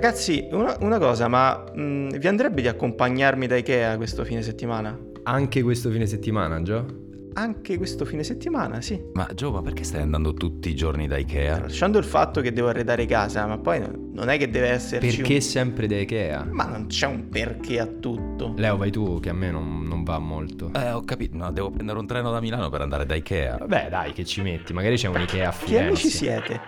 Ragazzi, una, una cosa, ma mh, vi andrebbe di accompagnarmi da Ikea questo fine settimana? Anche questo fine settimana, Gio? Anche questo fine settimana, sì. Ma Gio, ma perché stai andando tutti i giorni da Ikea? Lasciando il fatto che devo arredare casa, ma poi non è che deve esserci Perché un... sempre da Ikea? Ma non c'è un perché a tutto. Leo, vai tu, che a me non, non va molto. Eh, ho capito, no, devo prendere un treno da Milano per andare da Ikea. Vabbè, dai, che ci metti? Magari c'è un Ikea a Che Firenze. amici siete?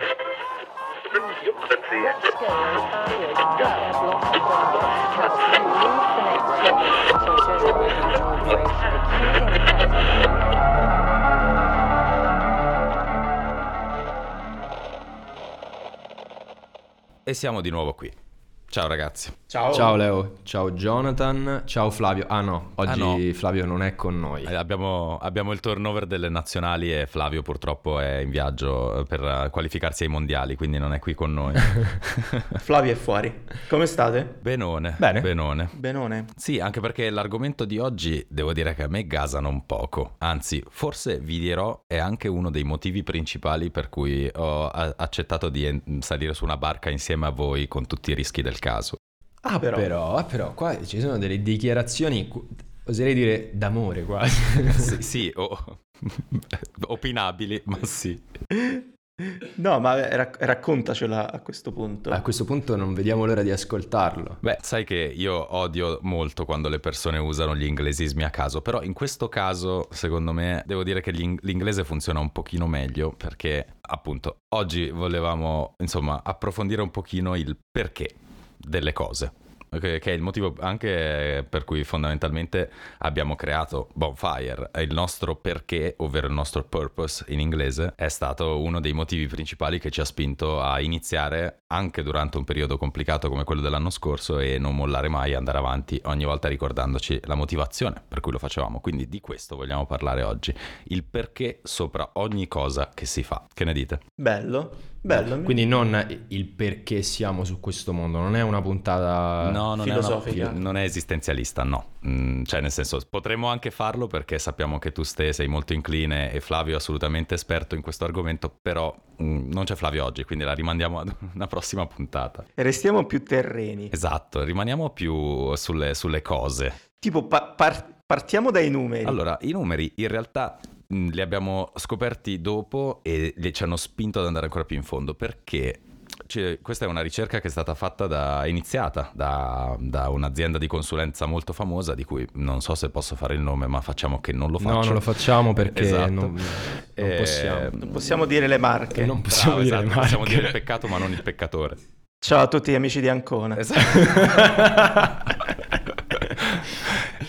E siamo di nuovo qui. Ciao ragazzi. Ciao. Ciao Leo, ciao Jonathan, ciao Flavio. Ah no, oggi Ah, no. Flavio non è con noi. Eh, Abbiamo, abbiamo il turnover delle nazionali e Flavio purtroppo è in viaggio per eh, qualificarsi ai mondiali, quindi non è qui con noi. Flavio è fuori. Come state? Benone. Bene. Benone. Benone. Sì, anche perché l'argomento di oggi devo dire che a me gasano un poco. Anzi, forse vi dirò è anche uno dei motivi principali per cui ho accettato di salire su una barca insieme a voi con tutti i rischi del caso. Ah, però. Però, però qua ci sono delle dichiarazioni, oserei dire d'amore quasi. sì, sì, o- opinabili, ma sì. No, ma rac- raccontacela a questo punto. A questo punto non vediamo l'ora di ascoltarlo. Beh, sai che io odio molto quando le persone usano gli inglesismi a caso, però in questo caso, secondo me, devo dire che l'ing- l'inglese funziona un pochino meglio perché, appunto, oggi volevamo, insomma, approfondire un pochino il perché delle cose. Che è il motivo anche per cui fondamentalmente abbiamo creato Bonfire. Il nostro perché, ovvero il nostro purpose in inglese, è stato uno dei motivi principali che ci ha spinto a iniziare anche durante un periodo complicato come quello dell'anno scorso e non mollare mai, andare avanti ogni volta ricordandoci la motivazione per cui lo facevamo. Quindi di questo vogliamo parlare oggi. Il perché sopra ogni cosa che si fa. Che ne dite? Bello. Bello. Quindi non il perché siamo su questo mondo, non è una puntata... No, non è, filosofica. una- non è esistenzialista, no. Mm, cioè, nel senso, potremmo anche farlo perché sappiamo che tu ste sei molto incline e Flavio è assolutamente esperto in questo argomento, però mm, non c'è Flavio oggi, quindi la rimandiamo ad una prossima puntata. Restiamo più terreni. Esatto, rimaniamo più sulle, sulle cose. Tipo, pa- par- partiamo dai numeri. Allora, i numeri in realtà li abbiamo scoperti dopo e li- ci hanno spinto ad andare ancora più in fondo perché cioè, questa è una ricerca che è stata fatta da, iniziata da, da un'azienda di consulenza molto famosa di cui non so se posso fare il nome ma facciamo che non lo faccio. No, non lo facciamo perché Esatto. non, non Eh, possiamo. Non possiamo dire le marche. Non possiamo Bravo, dire esatto, le possiamo marche. dire il peccato ma non il peccatore. Ciao a tutti gli amici di Ancona.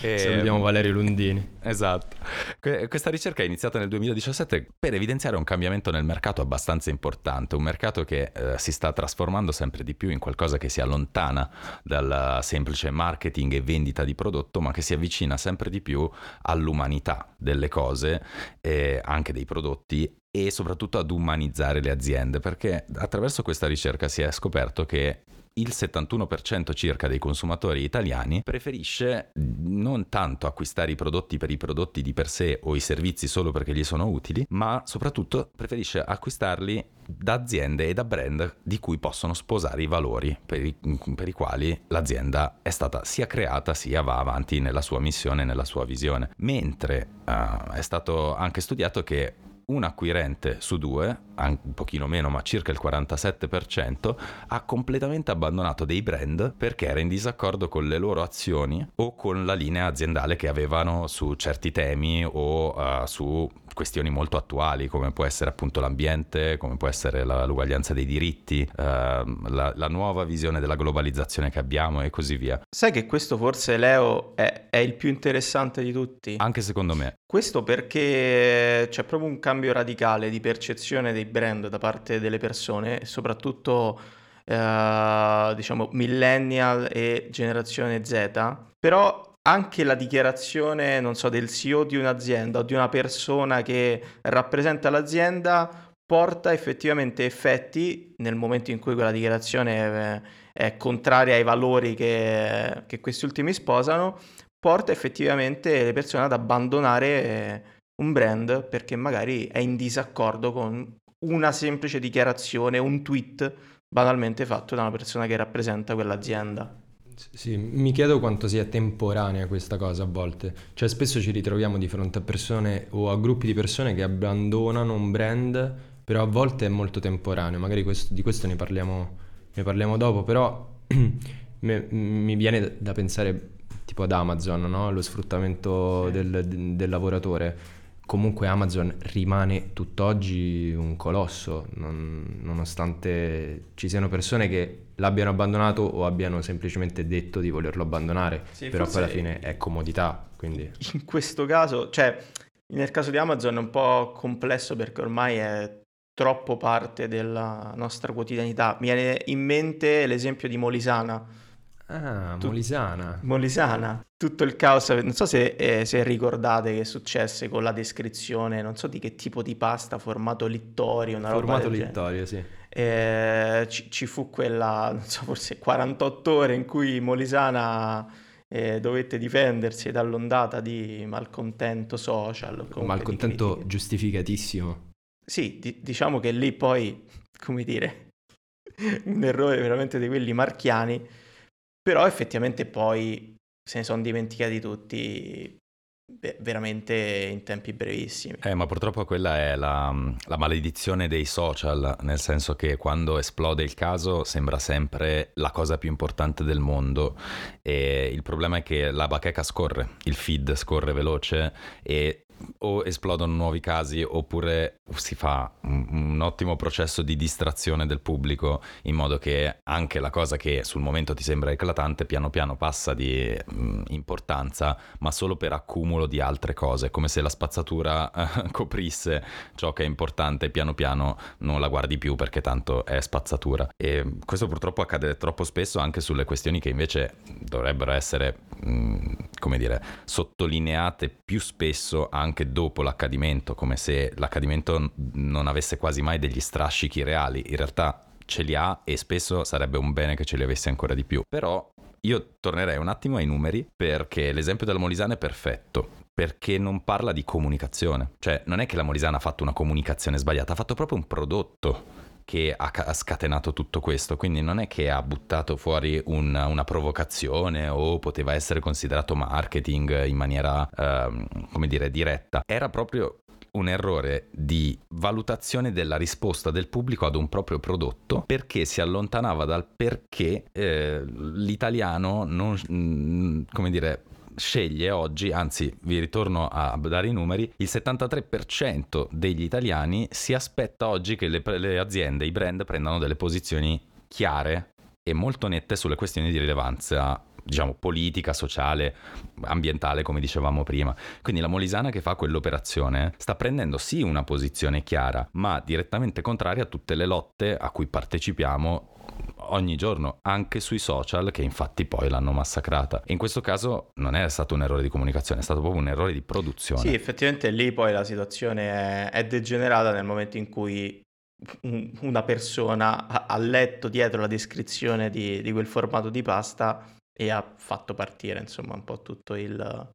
E- Salutiamo Valerio Lundini. Esatto. Que- Questa ricerca è iniziata nel 2017 per evidenziare un cambiamento nel mercato abbastanza importante, un mercato che eh, si sta trasformando sempre di più in qualcosa che si allontana dal semplice marketing e vendita di prodotto, ma che si avvicina sempre di più all'umanità delle cose e anche dei prodotti e soprattutto ad umanizzare le aziende, perché attraverso questa ricerca si è scoperto che il 71% circa dei consumatori italiani preferisce non tanto acquistare i prodotti per i prodotti di per sé o i servizi solo perché gli sono utili, ma soprattutto preferisce acquistarli da aziende e da brand di cui possono sposare i valori per i, per i quali l'azienda è stata sia creata sia va avanti nella sua missione, nella sua visione. Mentre eh, è stato anche studiato che un acquirente su due, un pochino meno, ma circa il 47%, ha completamente abbandonato dei brand perché era in disaccordo con le loro azioni o con la linea aziendale che avevano su certi temi o eh, su questioni molto attuali come può essere appunto l'ambiente, come può essere la- l'uguaglianza dei diritti, ehm, la, la nuova visione della globalizzazione che abbiamo e così via. Sai che questo forse, Leo, è, è il più interessante di tutti? Anche secondo me. Questo perché c'è proprio un cambio radicale di percezione dei brand da parte delle persone, e soprattutto eh, diciamo millennial e generazione Z, però anche la dichiarazione, non so, del CEO di un'azienda o di una persona che rappresenta l'azienda porta effettivamente effetti nel momento in cui quella dichiarazione è, è contraria ai valori che, che questi ultimi sposano, porta effettivamente le persone ad abbandonare eh, un brand perché magari è in disaccordo con una semplice dichiarazione, un tweet banalmente fatto da una persona che rappresenta quell'azienda. Sì, mi chiedo quanto sia temporanea questa cosa a volte. Cioè, spesso ci ritroviamo di fronte a persone o a gruppi di persone che abbandonano un brand, però a volte è molto temporaneo. Magari questo- di questo ne parliamo, ne parliamo dopo, però me- mi viene da pensare tipo ad Amazon, no? Lo sfruttamento Sì. del, del lavoratore. Comunque Amazon rimane tutt'oggi un colosso, non- nonostante ci siano persone che l'abbiano abbandonato o abbiano semplicemente detto di volerlo abbandonare, Sì, però poi alla fine è comodità, quindi... In questo caso, cioè, nel caso di Amazon è un po' complesso perché ormai è troppo parte della nostra quotidianità. Mi viene in mente l'esempio di Molisana. Ah, Tu- Molisana. Molisana, tutto il caos, non so se, eh, se ricordate che successe con la descrizione, non so di che tipo di pasta, formato littorio, una roba Formato genere. littorio, sì. Eh, ci, ci fu quella, non so, forse 48 ore in cui Molisana eh, dovette difendersi dall'ondata di malcontento social. Malcontento giustificatissimo. Sì, di- diciamo che lì poi, come dire, un errore veramente di quelli marchiani, però effettivamente poi se ne sono dimenticati tutti ve- veramente in tempi brevissimi. Eh, ma purtroppo quella è la, la maledizione dei social, nel senso che quando esplode il caso sembra sempre la cosa più importante del mondo e il problema è che la bacheca scorre, il feed scorre veloce e o esplodono nuovi casi oppure si fa un, un ottimo processo di distrazione del pubblico in modo che anche la cosa che sul momento ti sembra eclatante piano piano passa di mm, importanza ma solo per accumulo di altre cose come se la spazzatura eh, coprisse ciò che è importante piano piano non la guardi più perché tanto è spazzatura. E questo purtroppo accade troppo spesso anche sulle questioni che invece dovrebbero essere mm, come dire sottolineate più spesso anche dopo l'accadimento, come se l'accadimento non avesse quasi mai degli strascichi reali. In realtà ce li ha e spesso sarebbe un bene che ce li avesse ancora di più. Però io tornerei un attimo ai numeri perché l'esempio della Molisana è perfetto. Perché non parla di comunicazione. Cioè, non è che la Molisana ha fatto una comunicazione sbagliata, ha fatto proprio un prodotto che ha, ca- ha scatenato tutto questo. Quindi non è che ha buttato fuori un- una provocazione o poteva essere considerato marketing in maniera, ehm, come dire, diretta. Era proprio un errore di valutazione della risposta del pubblico ad un proprio prodotto perché si allontanava dal perché eh, l'italiano non, mm, come dire, sceglie oggi, anzi vi ritorno a dare i numeri, il 73% degli italiani si aspetta oggi che le, le aziende, i brand prendano delle posizioni chiare e molto nette sulle questioni di rilevanza diciamo politica, sociale, ambientale come dicevamo prima. Quindi la Molisana che fa quell'operazione sta prendendo sì una posizione chiara, ma direttamente contraria a tutte le lotte a cui partecipiamo ogni giorno, anche sui social che infatti poi l'hanno massacrata. In questo caso non è stato un errore di comunicazione, è stato proprio un errore di produzione. Sì, effettivamente lì poi la situazione è, è degenerata nel momento in cui un- una persona ha, letto dietro la descrizione di, di quel formato di pasta e ha fatto partire insomma un po' tutto il,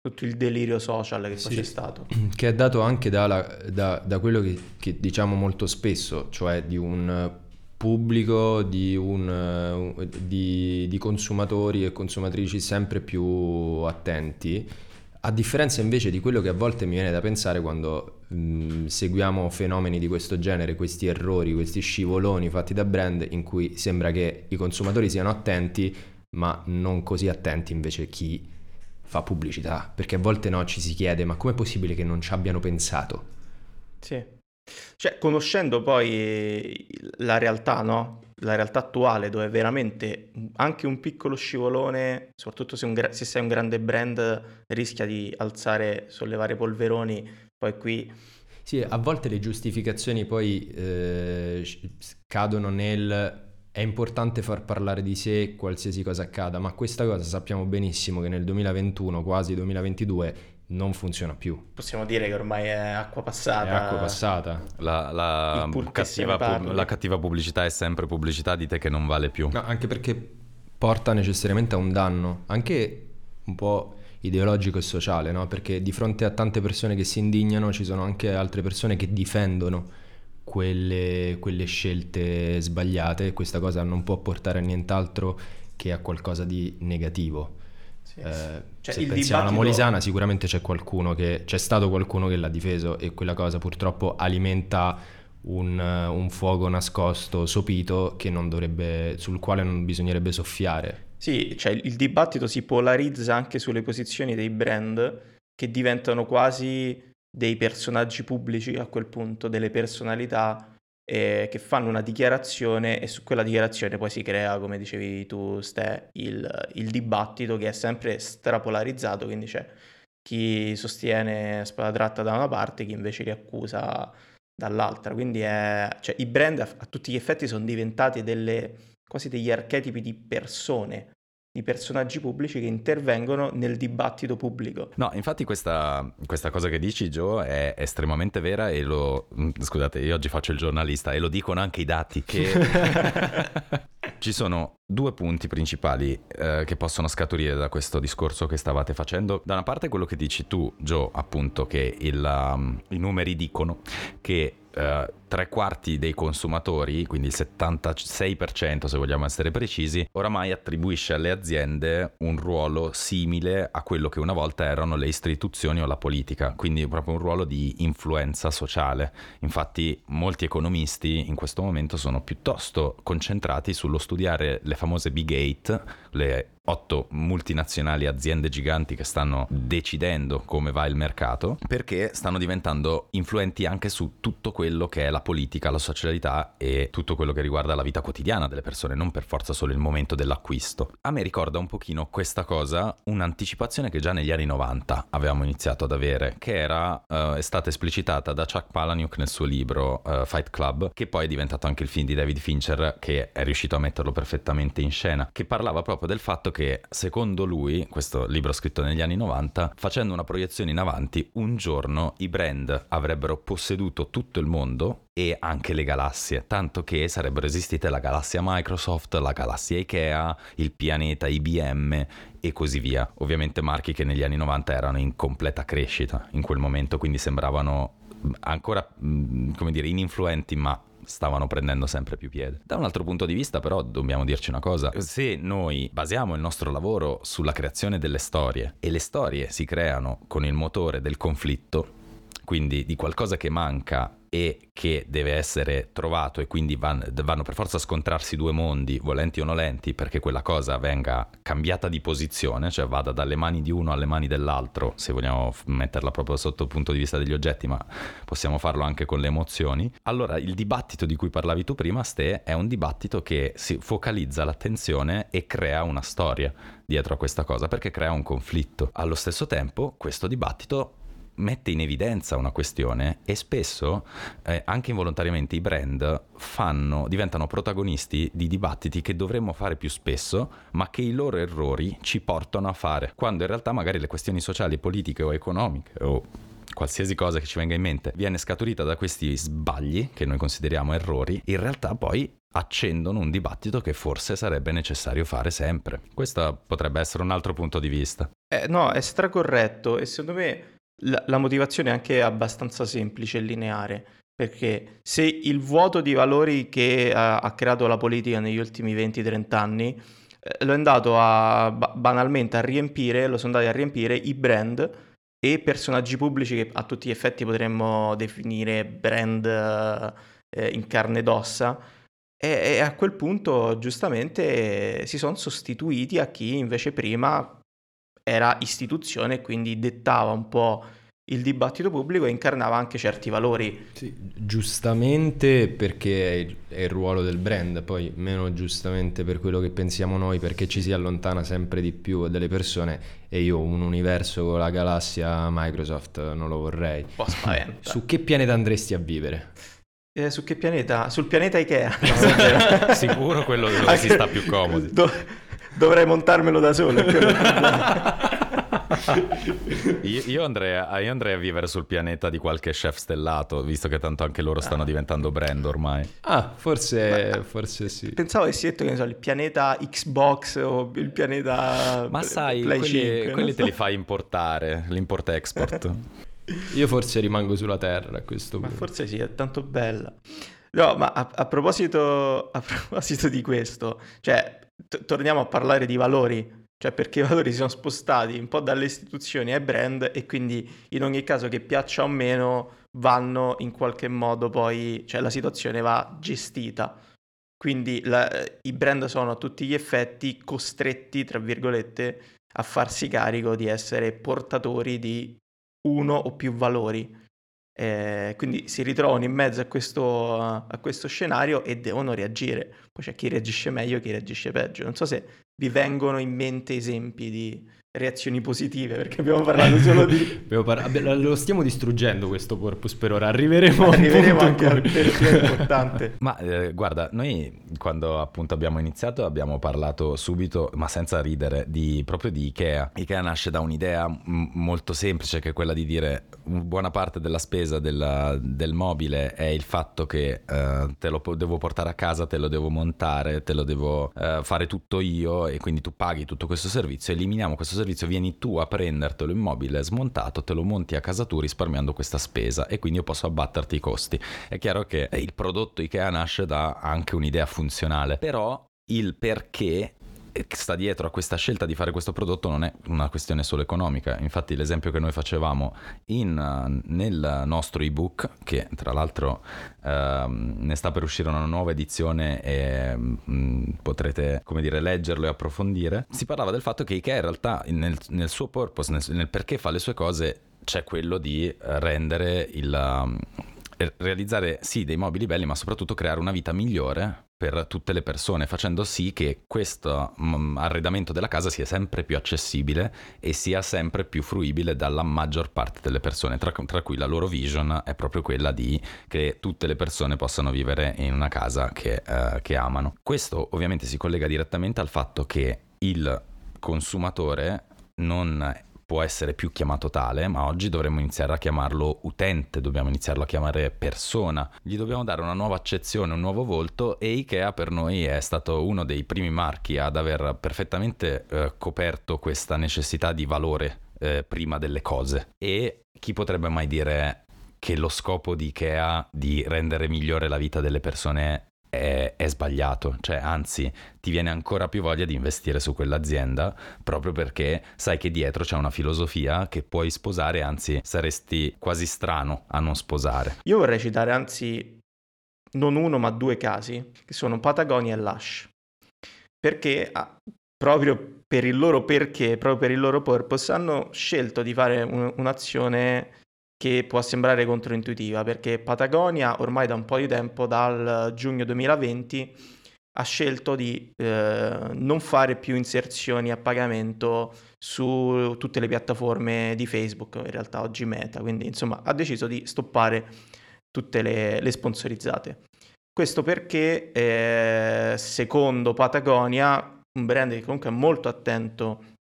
tutto il delirio social che Sì. c'è stato. Che è dato anche dalla- da, da quello che, che diciamo molto spesso, cioè di un pubblico, di, un, eh, di, di consumatori e consumatrici sempre più attenti, a differenza invece di quello che a volte mi viene da pensare quando mh, seguiamo fenomeni di questo genere, questi errori, questi scivoloni fatti da brand in cui sembra che i consumatori siano attenti, ma non così attenti invece chi fa pubblicità, perché a volte no, ci si chiede ma com'è possibile che non ci abbiano pensato? Sì. Cioè, conoscendo poi la realtà, no? La realtà attuale, dove veramente anche un piccolo scivolone, soprattutto se, un gra- se sei un grande brand, rischia di alzare, sollevare polveroni, poi qui Sì, a volte le giustificazioni poi eh, cadono nel è importante far parlare di sé qualsiasi cosa accada, ma questa cosa sappiamo benissimo che nel 2021, quasi 2022, non funziona più. possiamo dire che ormai è acqua È passata. acqua passata. La, la cattiva, pub- la cattiva pubblicità è sempre pubblicità, dite che non vale più. No, anche perché porta necessariamente a un danno, anche un po' ideologico e sociale, no? Perché di fronte a tante persone che si indignano ci sono anche altre persone che difendono quelle, quelle scelte sbagliate, questa cosa non può portare a nient'altro che a qualcosa di negativo. Sì. Eh, Cioè, se pensiamo alla dibattito- Molisana sicuramente c'è qualcuno che c'è stato qualcuno che l'ha difeso e quella cosa purtroppo alimenta un, un fuoco nascosto, sopito che non dovrebbe, sul quale non bisognerebbe soffiare. Sì, cioè il dibattito si polarizza anche sulle posizioni dei brand che diventano quasi dei personaggi pubblici a quel punto, delle personalità eh, che fanno una dichiarazione e su quella dichiarazione poi si crea, come dicevi tu, Ste, il, il dibattito che è sempre strapolarizzato, quindi c'è chi sostiene spada tratta da una parte, chi invece li accusa dall'altra. Quindi è, cioè, i brand a, a tutti gli effetti sono diventati delle, quasi degli archetipi di persone, di personaggi pubblici che intervengono nel dibattito pubblico. No, infatti questa, questa cosa che dici, Joe, è estremamente vera e lo... mm, Scusate, io oggi faccio il giornalista e lo dicono anche i dati, che ci sono due punti principali eh, che possono scaturire da questo discorso che stavate facendo. Da una parte quello che dici tu, Joe, appunto, che il, um, i numeri dicono che eh, tre quarti dei consumatori, quindi il 76% se vogliamo essere precisi, oramai attribuisce alle aziende un ruolo simile a quello che una volta erano le istituzioni o la politica, quindi proprio un ruolo di influenza sociale. Infatti molti economisti in questo momento sono piuttosto concentrati sullo studiare le famose big eight, le otto multinazionali aziende giganti che stanno decidendo come va il mercato, perché stanno diventando influenti anche su tutto quello che è la politica, la socialità e tutto quello che riguarda la vita quotidiana delle persone, non per forza solo il momento dell'acquisto. A me ricorda un pochino questa cosa un'anticipazione che già negli anni 90 avevamo iniziato ad avere, che era eh, è stata esplicitata da Chuck Palahniuk nel suo libro eh, Fight Club, che poi è diventato anche il film di David Fincher che è riuscito a metterlo perfettamente in scena, che parlava proprio del fatto che secondo lui, questo libro scritto negli anni 90, facendo una proiezione in avanti, un giorno i brand avrebbero posseduto tutto il mondo e anche le galassie, tanto che sarebbero esistite la galassia Microsoft, la galassia Ikea, il pianeta IBM e così via. Ovviamente marchi che negli anni 90 erano in completa crescita in quel momento, quindi sembravano ancora, mh, come dire, ininfluenti, ma stavano prendendo sempre più piede. Da un altro punto di vista però dobbiamo dirci una cosa, se noi basiamo il nostro lavoro sulla creazione delle storie e le storie si creano con il motore del conflitto, quindi di qualcosa che manca e che deve essere trovato e quindi van- vanno per forza a scontrarsi due mondi, volenti o nolenti, perché quella cosa venga cambiata di posizione, cioè vada dalle mani di uno alle mani dell'altro, se vogliamo metterla proprio sotto il punto di vista degli oggetti, ma possiamo farlo anche con le emozioni. Allora il dibattito di cui parlavi tu prima, Ste, è un dibattito che si focalizza l'attenzione e crea una storia dietro a questa cosa, perché crea un conflitto. Allo stesso tempo, questo dibattito mette in evidenza una questione e spesso eh, anche involontariamente i brand fanno, diventano protagonisti di dibattiti che dovremmo fare più spesso ma che i loro errori ci portano a fare. Quando in realtà magari le questioni sociali, politiche o economiche o qualsiasi cosa che ci venga in mente viene scaturita da questi sbagli che noi consideriamo errori in realtà poi accendono un dibattito che forse sarebbe necessario fare sempre. Questo potrebbe essere un altro punto di vista. Eh, no, è stracorretto e secondo me la, la motivazione è anche abbastanza semplice e lineare, perché se il vuoto di valori che ha, ha creato la politica negli ultimi 20-30 anni eh, lo è andato a, ba- banalmente a riempire, lo sono andati a riempire i brand e personaggi pubblici che a tutti gli effetti potremmo definire brand eh, in carne ed ossa. E a quel punto giustamente si sono sostituiti a chi invece prima era istituzione e quindi dettava un po' il dibattito pubblico e incarnava anche certi valori. Sì, giustamente perché è il, è il ruolo del brand, poi meno giustamente per quello che pensiamo noi perché ci si allontana sempre di più dalle persone e io un universo con la galassia Microsoft non lo vorrei. Un po' spaventa. Su che pianeta andresti a vivere? Eh, su che pianeta? Sul pianeta Ikea. No, sicuro quello dove si Anche- sta più comodi Do- dovrei montarmelo da solo. Io, io andrei a, io andrei a vivere sul pianeta di qualche chef stellato, visto che tanto anche loro stanno diventando brand ormai. Ah, forse, forse sì. Pensavo che si detto che ne so, il pianeta Xbox o il pianeta Ma sai, Play quelli, 5, non quelli so. te li fai importare, l'import-export. Io forse rimango sulla terra a questo Ma punto. forse sì, è tanto bella. No, ma a, a proposito, a proposito di questo, cioè, t- torniamo a parlare di valori, cioè perché i valori si sono spostati un po' dalle istituzioni ai brand e quindi in ogni caso che piaccia o meno vanno in qualche modo poi, cioè la situazione va gestita. Quindi la- i brand sono a tutti gli effetti costretti, tra virgolette, a farsi carico di essere portatori di uno o più valori. Eh, quindi si ritrovano in mezzo a questo, a questo scenario e devono reagire. Poi c'è chi reagisce meglio e chi reagisce peggio. Non so se vi vengono in mente esempi di reazioni positive, perché abbiamo parlato solo di... Par- lo stiamo distruggendo questo purpose per ora. Arriveremo, Arriveremo anche al perché è importante. Ma eh, guarda, noi quando appunto abbiamo iniziato abbiamo parlato subito, ma senza ridere, di, proprio di Ikea. Ikea nasce da un'idea m- molto semplice che è quella di dire buona parte della spesa della- del mobile è il fatto che eh, te lo po- devo portare a casa, te lo devo montare, te lo devo eh, fare tutto io e quindi tu paghi tutto questo servizio, eliminiamo questo servizio, vieni tu a prendertelo in mobile smontato, te lo monti a casa tu risparmiando questa spesa e quindi io posso abbatterti i costi. È chiaro che il prodotto IKEA nasce da anche un'idea funzionale, però il perché sta dietro a questa scelta di fare questo prodotto non è una questione solo economica. Infatti l'esempio che noi facevamo in, eh, nel nostro ebook, che tra l'altro ehm, ne sta per uscire una nuova edizione e mm, potrete, come dire, leggerlo e approfondire, si parlava del fatto che Ikea in realtà nel, nel suo purpose, nel, nel perché fa le sue cose, c'è quello di eh, rendere il... um, realizzare sì dei mobili belli, ma soprattutto creare una vita migliore per tutte le persone, facendo sì che questo mm, arredamento della casa sia sempre più accessibile e sia sempre più fruibile dalla maggior parte delle persone, tra, tra cui la loro vision è proprio quella di che tutte le persone possano vivere in una casa che, eh, che amano. Questo ovviamente si collega direttamente al fatto che il consumatore non può essere più chiamato tale, ma oggi dovremmo iniziare a chiamarlo utente, dobbiamo iniziarlo a chiamare persona, gli dobbiamo dare una nuova accezione, un nuovo volto e Ikea per noi è stato uno dei primi marchi ad aver perfettamente eh, coperto questa necessità di valore eh, prima delle cose. E chi potrebbe mai dire che lo scopo di Ikea di rendere migliore la vita delle persone è, è, sbagliato, cioè anzi ti viene ancora più voglia di investire su quell'azienda proprio perché sai che dietro c'è una filosofia che puoi sposare, anzi saresti quasi strano a non sposare. Io vorrei citare anzi non uno ma due casi che sono Patagonia e Lush perché ah, proprio per il loro perché, proprio per il loro purpose hanno scelto di fare un, un'azione che può sembrare controintuitiva perché Patagonia ormai da un po' di tempo, dal giugno 2020, ha scelto di eh, non fare più inserzioni a pagamento su tutte le piattaforme di Facebook, in realtà oggi Meta, quindi insomma ha deciso di stoppare tutte le, le sponsorizzate. Questo perché eh, secondo Patagonia, un brand che comunque è molto attento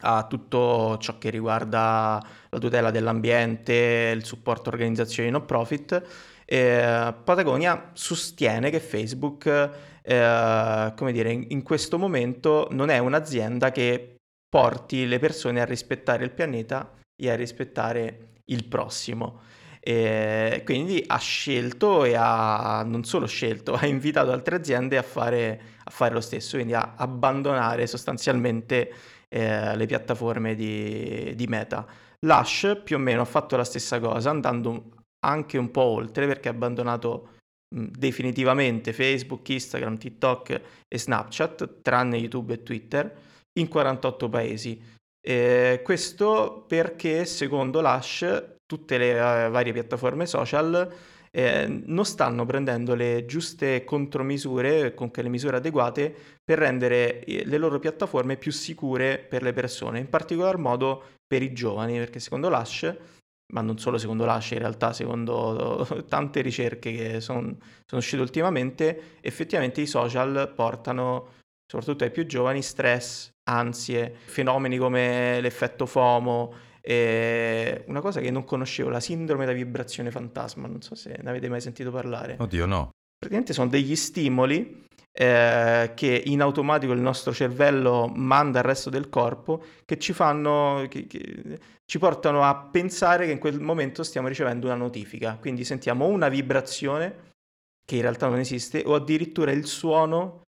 a tutto ciò che riguarda la tutela dell'ambiente, il supporto a organizzazioni no profit, eh, Patagonia sostiene che Facebook, eh, come dire, in, in, questo momento non è un'azienda che porti le persone a rispettare il pianeta e a rispettare il prossimo. E quindi ha scelto e ha non solo scelto, ha invitato altre aziende a fare, a fare lo stesso, quindi a abbandonare sostanzialmente eh, le piattaforme di, di, Meta. Lush più o meno ha fatto la stessa cosa, andando anche un po' oltre perché ha abbandonato definitivamente Facebook, Instagram, TikTok e Snapchat, tranne YouTube e Twitter, in 48 paesi. Eh, questo perché secondo Lush tutte le uh, varie piattaforme social eh, non stanno prendendo le giuste contromisure, con le misure adeguate, per rendere le loro piattaforme più sicure per le persone, in particolar modo per i giovani, perché secondo Lush, ma non solo secondo Lush, in realtà secondo tante ricerche che son, sono uscite ultimamente, effettivamente i social portano, soprattutto ai più giovani, stress, ansie, fenomeni come l'effetto FOMO, e una cosa che non conoscevo, la sindrome da vibrazione fantasma, non so se ne avete mai sentito parlare. Oddio no. Praticamente sono degli stimoli eh, che in automatico il nostro cervello manda al resto del corpo che ci fanno che, che ci portano a pensare che in quel momento stiamo ricevendo una notifica. Quindi sentiamo una vibrazione che in realtà non esiste o addirittura il suono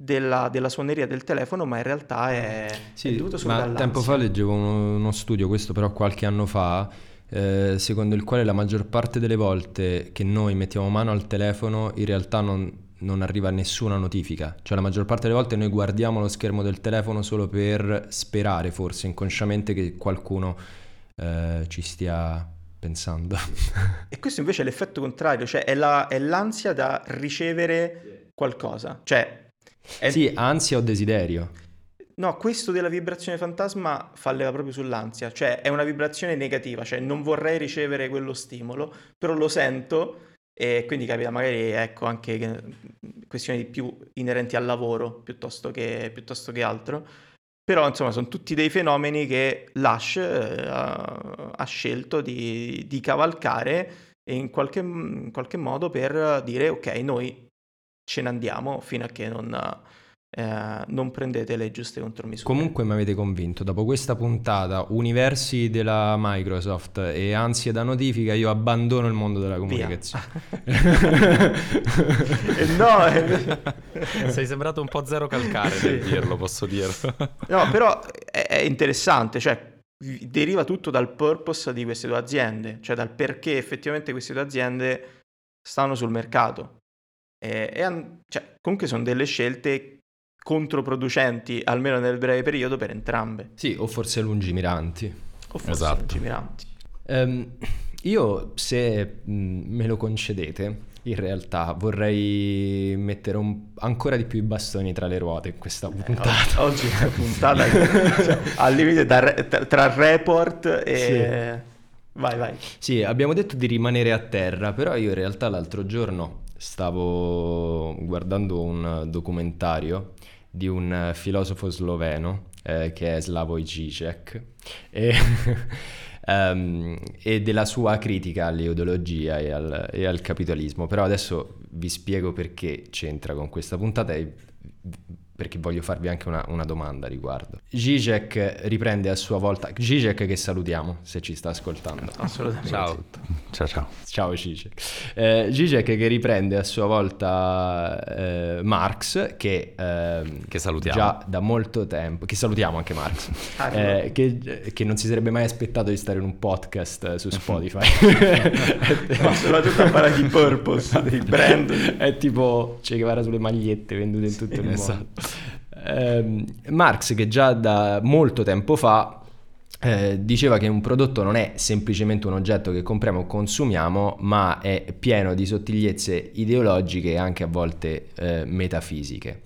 della, della suoneria del telefono, ma in realtà è, sì, è dovuto solo ma dall'ansia. tempo fa leggevo uno, uno studio, questo però qualche anno fa, eh, secondo il quale la maggior parte delle volte che noi mettiamo mano al telefono in realtà non, non arriva nessuna notifica, cioè la maggior parte delle volte noi guardiamo lo schermo del telefono solo per sperare forse inconsciamente che qualcuno eh, ci stia pensando. e questo invece è l'effetto contrario, cioè è, la, è l'ansia da ricevere qualcosa, cioè... È... Sì, ansia o desiderio. No, questo della vibrazione fantasma fa leva proprio sull'ansia, cioè è una vibrazione negativa, cioè non vorrei ricevere quello stimolo, però lo sento e quindi capita magari ecco, anche questioni più inerenti al lavoro piuttosto che, piuttosto che altro. Però insomma sono tutti dei fenomeni che Lush eh, ha scelto di, di, cavalcare in qualche, in qualche modo per dire ok, noi ce ne andiamo fino a che non, eh, non prendete le giuste contromisure. Comunque mi avete convinto, dopo questa puntata, universi della Microsoft e ansie da notifica, io abbandono il mondo della comunicazione. eh no, eh... sei sembrato un po' zero calcare nel dirlo, posso dirlo. no, però è, è interessante, cioè deriva tutto dal purpose di queste due aziende, cioè dal perché effettivamente queste due aziende stanno sul mercato. E, e cioè, comunque sono delle scelte controproducenti, almeno nel breve periodo, per entrambe. Sì, o forse lungimiranti. O forse esatto. lungimiranti. Um, io, se me lo concedete, in realtà vorrei mettere un, ancora di più i bastoni tra le ruote in questa eh, puntata. Eh, oggi è una puntata cioè, al limite da, tra report e... Sì. Vai, vai. Sì, abbiamo detto di rimanere a terra, però io in realtà l'altro giorno stavo guardando un documentario di un filosofo sloveno eh, che è Slavoj Žižek e, um, e, della sua critica all'ideologia e al, e al capitalismo. Però adesso vi spiego perché c'entra con questa puntata e perché voglio farvi anche una, una domanda a riguardo. Zizek riprende a sua volta, Zizek che salutiamo se ci sta ascoltando. Assolutamente. Ciao. Ciao ciao. Ciao Zizek. Eh, Zizek che riprende a sua volta eh, Marx che, eh, che salutiamo. già da molto tempo, che salutiamo anche Marx, ah, eh, che, che, non si sarebbe mai aspettato di stare in un podcast su Spotify. no, soprattutto a parlare di purpose, dei brand. È tipo Che Guevara sulle magliette vendute in tutto il mondo. Esatto. Eh, Marx che già da molto tempo fa eh, diceva che un prodotto non è semplicemente un oggetto che compriamo o consumiamo, ma è pieno di sottigliezze ideologiche e anche a volte eh, metafisiche.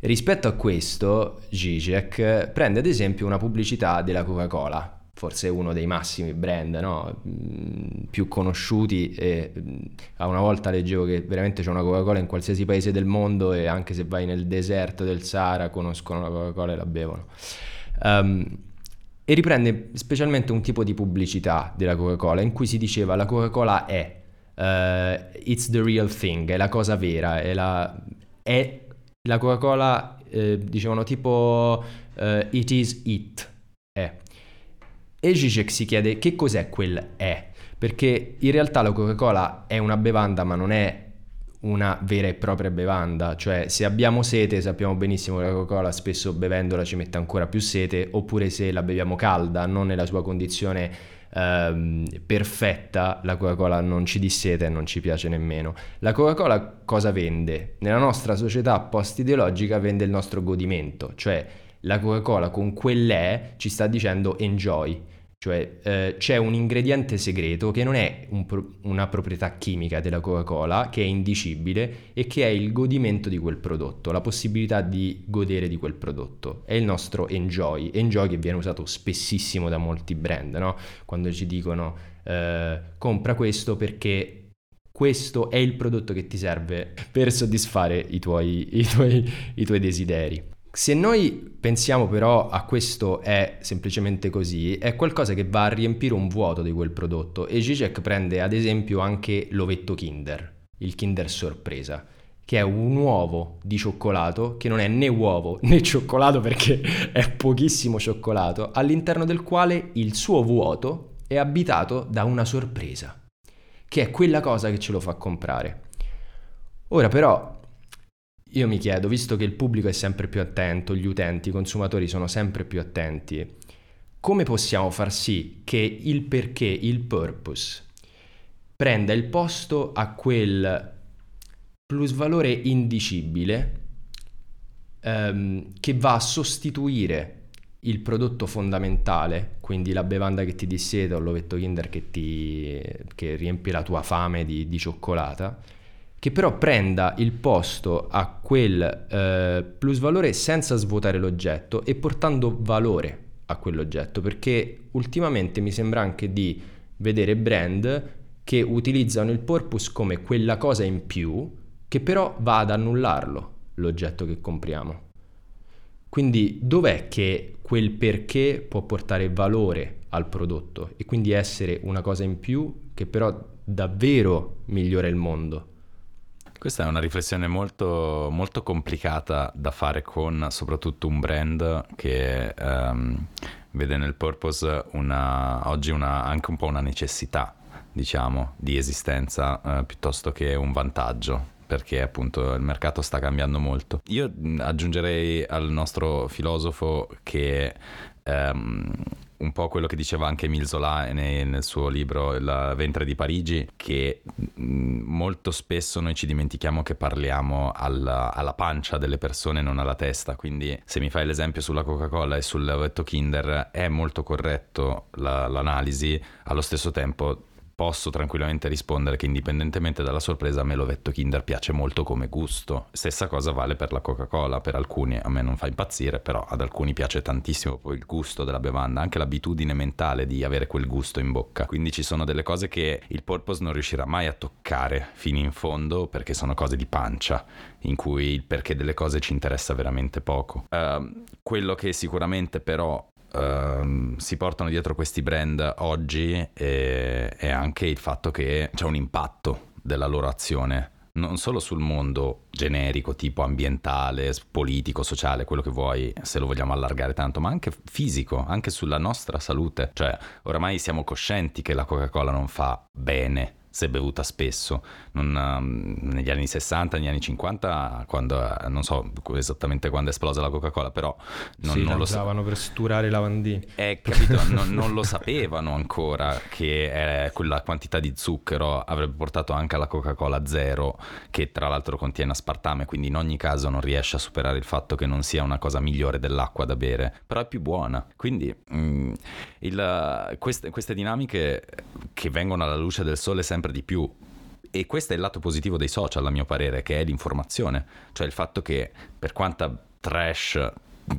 Rispetto a questo, Zizek prende ad esempio una pubblicità della Coca-Cola, forse uno dei massimi brand no? Mm, più conosciuti e mm, a una volta leggevo che veramente c'è una Coca-Cola in qualsiasi paese del mondo e anche se vai nel deserto del Sahara conoscono la Coca-Cola e la bevono. Um, e riprende specialmente un tipo di pubblicità della Coca-Cola in cui si diceva la Coca-Cola è uh, it's the real thing, è la cosa vera, è la, è la Coca-Cola, eh, dicevano tipo uh, it is it, è. E Zizek si chiede che cos'è quel è, perché in realtà la Coca-Cola è una bevanda ma non è una vera e propria bevanda, cioè se abbiamo sete sappiamo benissimo che la Coca-Cola spesso bevendola ci mette ancora più sete, oppure se la beviamo calda, non nella sua condizione ehm, perfetta, la Coca-Cola non ci disseta e non ci piace nemmeno. La Coca-Cola cosa vende? Nella nostra società post-ideologica vende il nostro godimento, cioè la Coca-Cola con quell'è ci sta dicendo enjoy cioè eh, c'è un ingrediente segreto che non è un pro- una proprietà chimica della Coca-Cola, che è indicibile e che è il godimento di quel prodotto, la possibilità di godere di quel prodotto. È il nostro enjoy, enjoy che viene usato spessissimo da molti brand, no? Quando ci dicono eh, compra questo perché questo è il prodotto che ti serve per soddisfare i tuoi, i tuoi, i tuoi desideri. Se noi pensiamo però a questo è semplicemente così, è qualcosa che va a riempire un vuoto di quel prodotto e Zizek prende ad esempio anche l'ovetto Kinder, il Kinder sorpresa. che è un uovo di cioccolato, che non è né uovo né cioccolato perché è pochissimo cioccolato, all'interno del quale il suo vuoto è abitato da una sorpresa, che è quella cosa che ce lo fa comprare. Ora però io mi chiedo, visto che il pubblico è sempre più attento, gli utenti, i consumatori sono sempre più attenti, come possiamo far sì che il perché, il purpose, prenda il posto a quel plusvalore indicibile ehm, che va a sostituire il prodotto fondamentale, quindi la bevanda che ti disseta o l'ovetto Kinder che, ti, che riempie la tua fame di, di, cioccolata, che però prenda il posto a quel eh, plusvalore senza svuotare l'oggetto e portando valore a quell'oggetto, perché ultimamente mi sembra anche di vedere brand che utilizzano il purpose come quella cosa in più che però va ad annullarlo l'oggetto che compriamo. Quindi dov'è che quel perché può portare valore al prodotto e quindi essere una cosa in più che però davvero migliora il mondo? Questa è una riflessione molto, molto complicata da fare con soprattutto un brand che um, vede nel purpose una, oggi una, anche un po' una necessità, diciamo, di esistenza uh, piuttosto che un vantaggio perché appunto il mercato sta cambiando molto. Io aggiungerei al nostro filosofo che um, un po' quello che diceva anche Emile Zola nel, suo libro Il ventre di Parigi, che molto spesso noi ci dimentichiamo che parliamo alla, alla, pancia delle persone, non alla testa. Quindi se mi fai l'esempio sulla Coca-Cola e sul lavetto Kinder, è molto corretto la, l'analisi, allo stesso tempo posso tranquillamente rispondere che indipendentemente dalla sorpresa a me l'ovetto Kinder piace molto come gusto. Stessa cosa vale per la Coca-Cola, per alcuni a me non fa impazzire, però ad alcuni piace tantissimo poi il gusto della bevanda, anche l'abitudine mentale di avere quel gusto in bocca. Quindi ci sono delle cose che il purpose non riuscirà mai a toccare fino in fondo perché sono cose di pancia, in cui il perché delle cose ci interessa veramente poco. Uh, quello che sicuramente però Uh, si portano dietro questi brand oggi e, è anche il fatto che c'è un impatto della loro azione non solo sul mondo generico, tipo ambientale, politico, sociale, quello che vuoi, se lo vogliamo allargare tanto, ma anche fisico, anche sulla nostra salute. Cioè, oramai siamo coscienti che la Coca-Cola non fa bene se bevuta spesso. Non, um, negli anni 60, negli anni 50, quando, eh, non so esattamente quando è esplosa la Coca-Cola, però non, sì, non lo usavano per sturare i lavandini. Eh, capito, non, non, lo sapevano ancora che eh, quella quantità di zucchero avrebbe portato anche alla Coca-Cola zero, che tra l'altro contiene aspartame, quindi in ogni caso non riesce a superare il fatto che non sia una cosa migliore dell'acqua da bere, però è più buona. Quindi mh, mm, il, queste, queste dinamiche che vengono alla luce del sole sempre sempre di più. E questo è il lato positivo dei social, a mio parere, che è l'informazione. Cioè il fatto che per quanta trash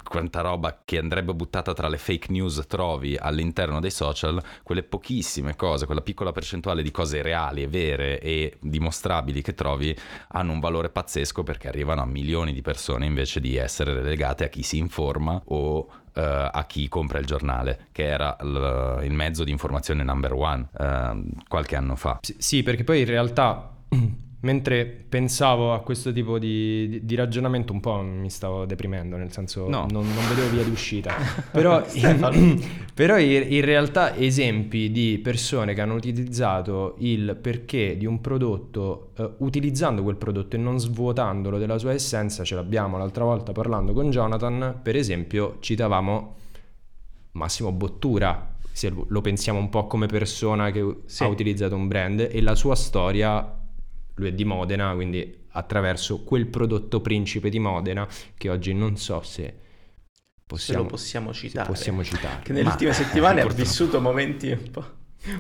quanta roba che andrebbe buttata tra le fake news trovi all'interno dei social, quelle pochissime cose, quella piccola percentuale di cose reali e vere e dimostrabili che trovi hanno un valore pazzesco perché arrivano a milioni di persone invece di essere relegate a chi si informa o uh, a chi compra il giornale, che era l- il mezzo di informazione number one uh, qualche anno fa. Sì, perché poi in realtà mentre pensavo a questo tipo di, di, di, ragionamento un po' mi stavo deprimendo, nel senso no. non, non, vedevo via di uscita. però, in, però in, realtà esempi di persone che hanno utilizzato il perché di un prodotto uh, utilizzando quel prodotto e non svuotandolo della sua essenza ce l'abbiamo. L'altra volta parlando con Jonathan, per esempio, citavamo Massimo Bottura. Se lo pensiamo un po' come persona che sì. ha utilizzato un brand e la sua storia lui è di Modena, quindi attraverso quel prodotto principe di Modena che oggi non so se possiamo, se possiamo citare. Possiamo citare. Che nelle Ma, ultime settimane ha vissuto momenti un po',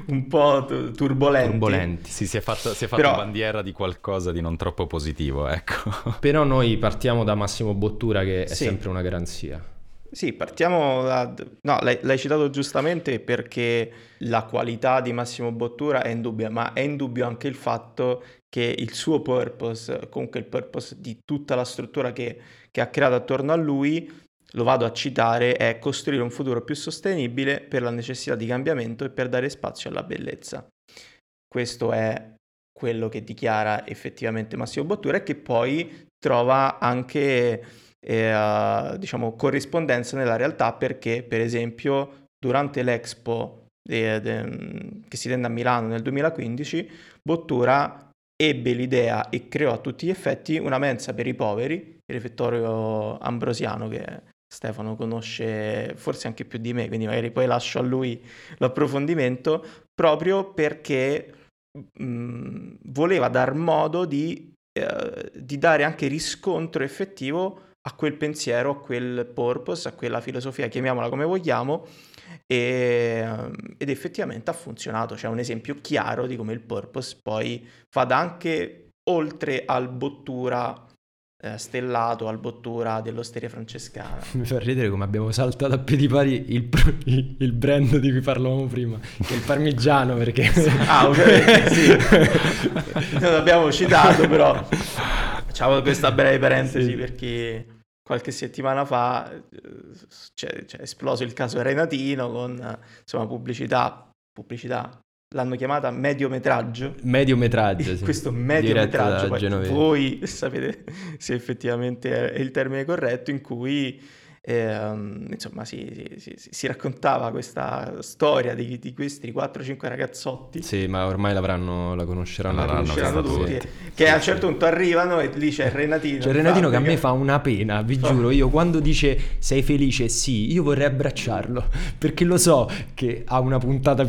un po turbolenti. turbolenti. Sì, si è fatto, si è fatto però, bandiera di qualcosa di non troppo positivo, ecco. Però noi partiamo da Massimo Bottura che è sì. sempre una garanzia. Sì, partiamo da... No, l'hai, l'hai, citato giustamente perché la qualità di Massimo Bottura è indubbia, ma è indubbio anche il fatto che il suo purpose, comunque il purpose di tutta la struttura che, che ha creato attorno a lui, lo vado a citare, è costruire un futuro più sostenibile per la necessità di cambiamento e per dare spazio alla bellezza. Questo è quello che dichiara effettivamente Massimo Bottura e che poi trova anche eh, diciamo, corrispondenza nella realtà perché per esempio durante l'Expo de, de, che si tenne a Milano nel 2015 Bottura ebbe l'idea e creò a tutti gli effetti una mensa per i poveri, il refettorio ambrosiano che Stefano conosce forse anche più di me, quindi magari poi lascio a lui l'approfondimento, proprio perché mh, voleva dar modo di, eh, di dare anche riscontro effettivo a quel pensiero, a quel purpose, a quella filosofia, chiamiamola come vogliamo, e, ehm, ed effettivamente ha funzionato. C'è un esempio chiaro di come il purpose poi vada anche oltre al bottura eh, stellato, al bottura dell'osteria francescana. Mi fa ridere come abbiamo saltato a piedi pari il, il, il brand di cui parlavamo prima, che è il parmigiano perché... ah, ovviamente sì. non l'abbiamo citato però facciamo questa breve parentesi sì. per chi qualche settimana fa eh, c'è, c'è, esploso il caso Renatino con insomma pubblicità, pubblicità l'hanno chiamata mediometraggio. Mediometraggio, sì. Questo mediometraggio, voi sapete se effettivamente è il termine corretto, in cui eh, insomma, si, si, si, si, raccontava questa storia di, di questi 4-5 ragazzotti. Sì, ma ormai l'avranno, la conosceranno, la conosceranno tutti. Sì. Che a un certo punto arrivano e lì c'è Renatino. C'è Renatino che a me fa una pena, vi giuro. Io quando dice sei felice, sì, io vorrei abbracciarlo perché lo so che ha una puntata,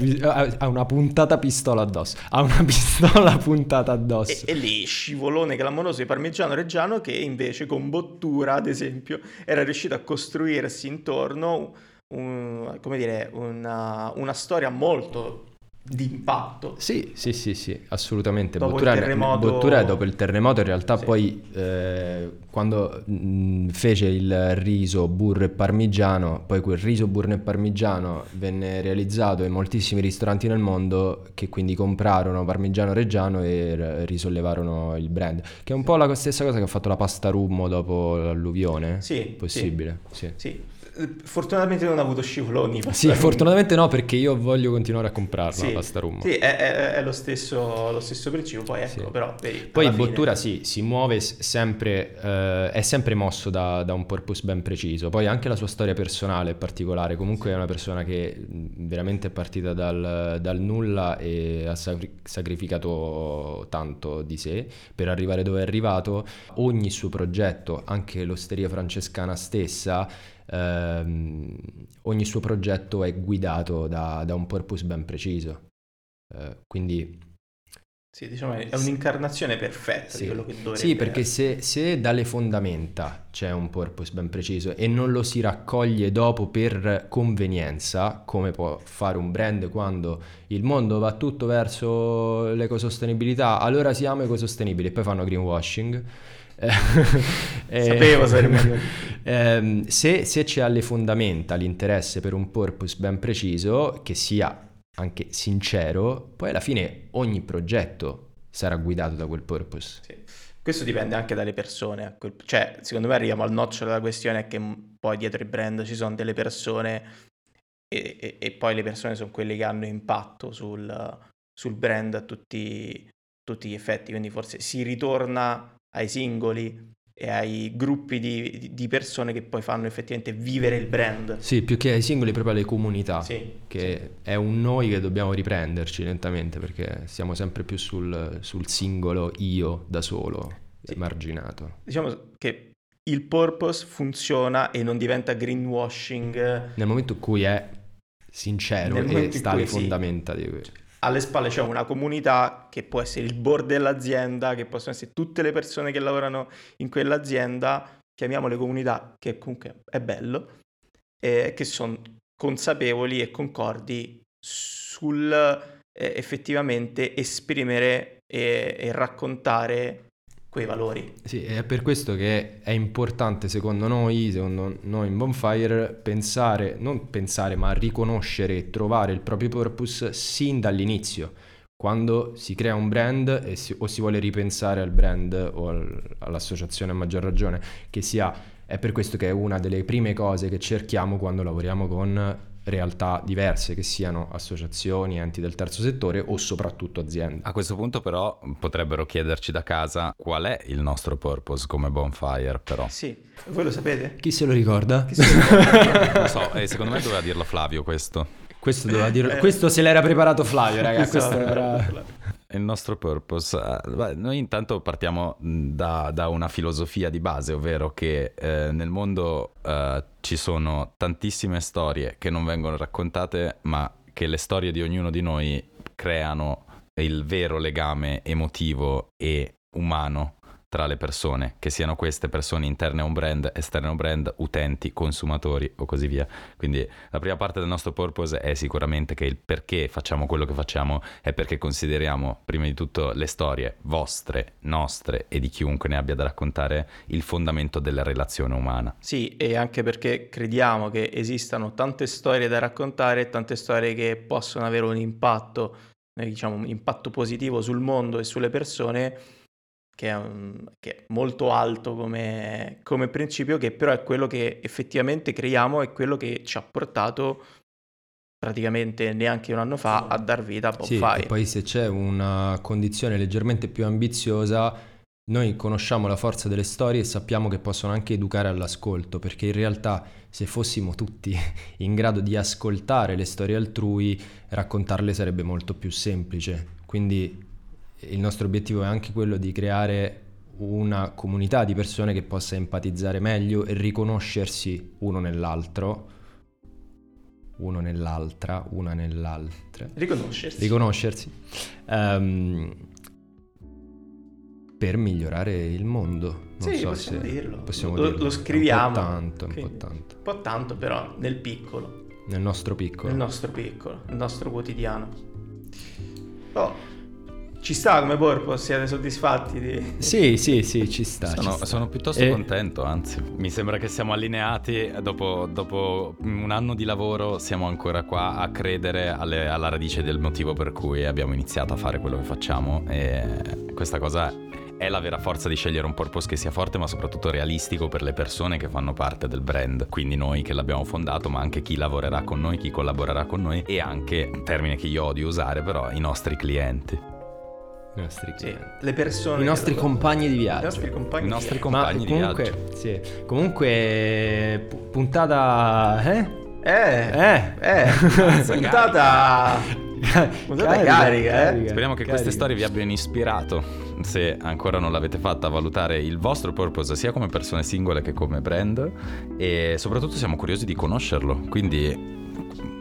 ha una puntata pistola addosso. Ha una pistola puntata addosso. E, e lì scivolone clamoroso di parmigiano reggiano che invece con bottura, ad esempio, era riuscito a costruire costruirsi intorno un, come dire, una, una storia molto di impatto. Sì, sì, sì, sì, assolutamente. Dopo Bottura, il terremoto... Bottura dopo il terremoto in realtà sì. poi eh, quando mh, fece il riso, burro e parmigiano, poi quel riso, burro e parmigiano venne realizzato in moltissimi ristoranti nel mondo che quindi comprarono parmigiano reggiano e risollevarono il brand, che è un po' la stessa cosa che ha fatto la pasta rummo dopo l'alluvione. Sì, possibile. sì. sì. sì. Fortunatamente non ha avuto scivoloni. Sì, fortunatamente no, perché io voglio continuare a comprarla sì, la pasta rum. Sì, è, è, è lo, stesso, lo, stesso, principio. Poi ecco, sì. però. Vedi, poi Bottura sì, si muove sempre, eh, è sempre mosso da, da, un purpose ben preciso. Poi anche la sua storia personale è particolare. Comunque sì. è una persona che veramente è partita dal, dal nulla e ha sacrificato tanto di sé per arrivare dove è arrivato. Ogni suo progetto, anche l'osteria francescana stessa, ehm, ogni suo progetto è guidato da, da un purpose ben preciso. Eh, quindi... Sì, diciamo è un'incarnazione perfetta sì. di quello che dovrebbe Sì, perché se, se, dalle fondamenta c'è un purpose ben preciso e non lo si raccoglie dopo per convenienza, come può fare un brand quando il mondo va tutto verso l'ecosostenibilità, allora siamo ecosostenibili e poi fanno greenwashing Sapevo sarebbe eh, se, se c'è alle fondamenta l'interesse per un purpose ben preciso, che sia anche sincero, poi alla fine ogni progetto sarà guidato da quel purpose. Sì. Questo dipende anche dalle persone. Cioè, secondo me arriviamo al nocciolo della questione che poi dietro il brand ci sono delle persone e, e, e poi le persone sono quelle che hanno impatto sul, sul brand a tutti, tutti, gli effetti. Quindi forse si ritorna ai singoli e ai gruppi di, di, persone che poi fanno effettivamente vivere il brand. Sì, più che ai singoli, proprio alle comunità, sì, che sì. è un noi che dobbiamo riprenderci lentamente perché siamo sempre più sul, sul singolo io da solo, sì. emarginato. Diciamo che il purpose funziona e non diventa greenwashing. Nel momento in cui è sincero e sta alle fondamenta di quello alle spalle c'è una comunità che può essere il board dell'azienda, che possono essere tutte le persone che lavorano in quell'azienda, chiamiamole comunità, che comunque è bello, eh, che sono consapevoli e concordi sul eh, effettivamente esprimere e, e raccontare quei valori. Sì, è per questo che è importante secondo noi, secondo noi in Bonfire, pensare, non pensare, ma riconoscere e trovare il proprio purpose sin dall'inizio. Quando si crea un brand si, o si vuole ripensare al brand o al, all'associazione a maggior ragione, che sia, è per questo che è una delle prime cose che cerchiamo quando lavoriamo con realtà diverse, che siano associazioni, enti del terzo settore o soprattutto aziende. A questo punto però potrebbero chiederci da casa qual è il nostro purpose come bonfire però. Sì, voi lo sapete? Chi se lo ricorda? Chi se lo ricorda? Lo so, e secondo me doveva dirlo Flavio questo. Questo, doveva dirlo, eh. questo se l'era preparato Flavio, ragazzi. Esatto. Questo era... Il nostro purpose, eh, noi intanto partiamo da, da, una filosofia di base, ovvero che eh, nel mondo eh, ci sono tantissime storie che non vengono raccontate, ma che le storie di ognuno di noi creano il vero legame emotivo e umano tra le persone, che siano queste persone interne a un brand, esterne a un brand, utenti, consumatori o così via. Quindi la prima parte del nostro purpose è sicuramente che il perché facciamo quello che facciamo è perché consideriamo prima di tutto le storie vostre, nostre e di chiunque ne abbia da raccontare il fondamento della relazione umana. Sì, e anche perché crediamo che esistano tante storie da raccontare, tante storie che possono avere un impatto, eh, diciamo un impatto positivo sul mondo e sulle persone che è, un, che è molto alto come, come, principio, che però è quello che effettivamente creiamo e quello che ci ha portato praticamente neanche un anno fa a dar vita a Bonfire. Sì, e poi se c'è una condizione leggermente più ambiziosa, noi conosciamo la forza delle storie e sappiamo che possono anche educare all'ascolto, perché in realtà se fossimo tutti in grado di ascoltare le storie altrui, raccontarle sarebbe molto più semplice. Quindi il nostro obiettivo è anche quello di creare una comunità di persone che possa empatizzare meglio e riconoscersi uno nell'altro, uno nell'altra, una nell'altra. Riconoscersi. Riconoscersi. Um, per migliorare il mondo. Non sì, so possiamo se dirlo. Possiamo lo, dirlo. lo scriviamo. Un po' tanto, un po' tanto. Un po' tanto però nel piccolo. Nel nostro piccolo. Nel nostro piccolo, nel nostro quotidiano. Oh, ci sta come purpose, siete soddisfatti? Di... Sì, sì, sì, ci sta. Sono, ci sta. sono piuttosto e... contento, anzi. Mi sembra che siamo allineati, dopo, dopo un anno di lavoro siamo ancora qua a credere alle, alla radice del motivo per cui abbiamo iniziato a fare quello che facciamo e questa cosa è la vera forza di scegliere un purpose che sia forte ma soprattutto realistico per le persone che fanno parte del brand, quindi noi che l'abbiamo fondato ma anche chi lavorerà con noi, chi collaborerà con noi e anche, termine che io odio usare però, i nostri clienti. I nostri sì, le persone. I nostri compagni di viaggio. I nostri compagni, I nostri compagni Ma comunque, di viaggio. Sì. Comunque, puntata. Eh? Eh, eh, eh, puntata, puntata carica, carica, eh. Speriamo che queste storie vi abbiano ispirato, se ancora non l'avete fatta, a valutare il vostro purpose sia come persone singole che come brand e soprattutto siamo curiosi di conoscerlo, quindi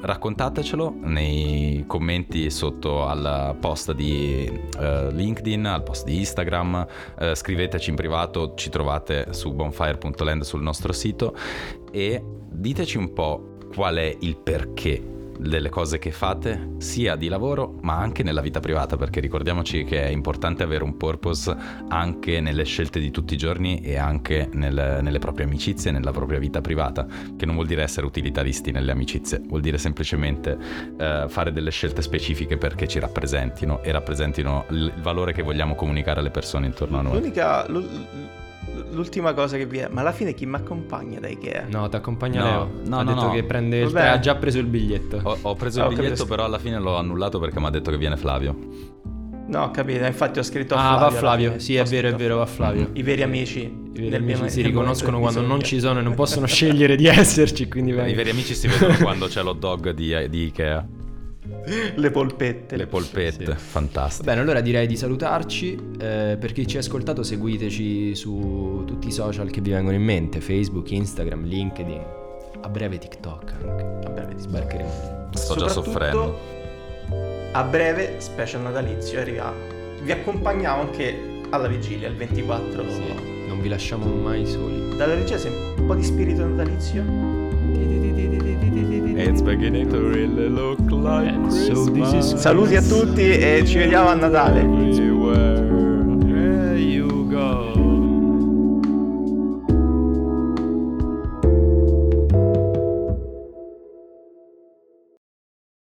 raccontatecelo nei commenti sotto al post di uh, LinkedIn, al post di Instagram, uh, scriveteci in privato, ci trovate su bonfire.land sul nostro sito. E diteci un po' qual è il perché delle cose che fate, sia di lavoro ma anche nella vita privata, perché ricordiamoci che è importante avere un purpose anche nelle scelte di tutti i giorni e anche nel, nelle proprie amicizie, nella propria vita privata, che non vuol dire essere utilitaristi nelle amicizie, vuol dire semplicemente eh, fare delle scelte specifiche perché ci rappresentino e rappresentino il valore che vogliamo comunicare alle persone intorno a noi. L'unica... L- l'ultima cosa che vi è, ma alla fine chi mi accompagna da Ikea? No, ti accompagna no, Leo. No, ha no, detto no. che prende il ha già preso il biglietto. Ho, ho preso Ah, il ho biglietto, capito. però alla fine l'ho annullato perché mi ha detto che viene Flavio. No, capito, infatti ho scritto a Ah, Flavio. va alla Flavio. Sì, è vero, è vero, va Flavio. I veri amici, I veri amici mio- si riconoscono quando non ci sono e non possono scegliere di esserci, quindi vai. I veri amici si vedono quando c'è l'hot dog di, di Ikea. Le polpette. Le polpette, Sì. fantastiche. Bene, allora direi di salutarci. Eh, per chi ci ha ascoltato, seguiteci su tutti i social che vi vengono in mente: Facebook, Instagram, LinkedIn. A breve TikTok anche. A breve ti Sbarcheremo. Sto già soffrendo. A breve, special natalizio arriva. Vi accompagniamo anche alla vigilia, il 24. Sì, non vi lasciamo mai soli. Dalla regia c'è un po' di spirito natalizio. It's beginning to really look like Christmas. Saluti a tutti e ci vediamo a Natale.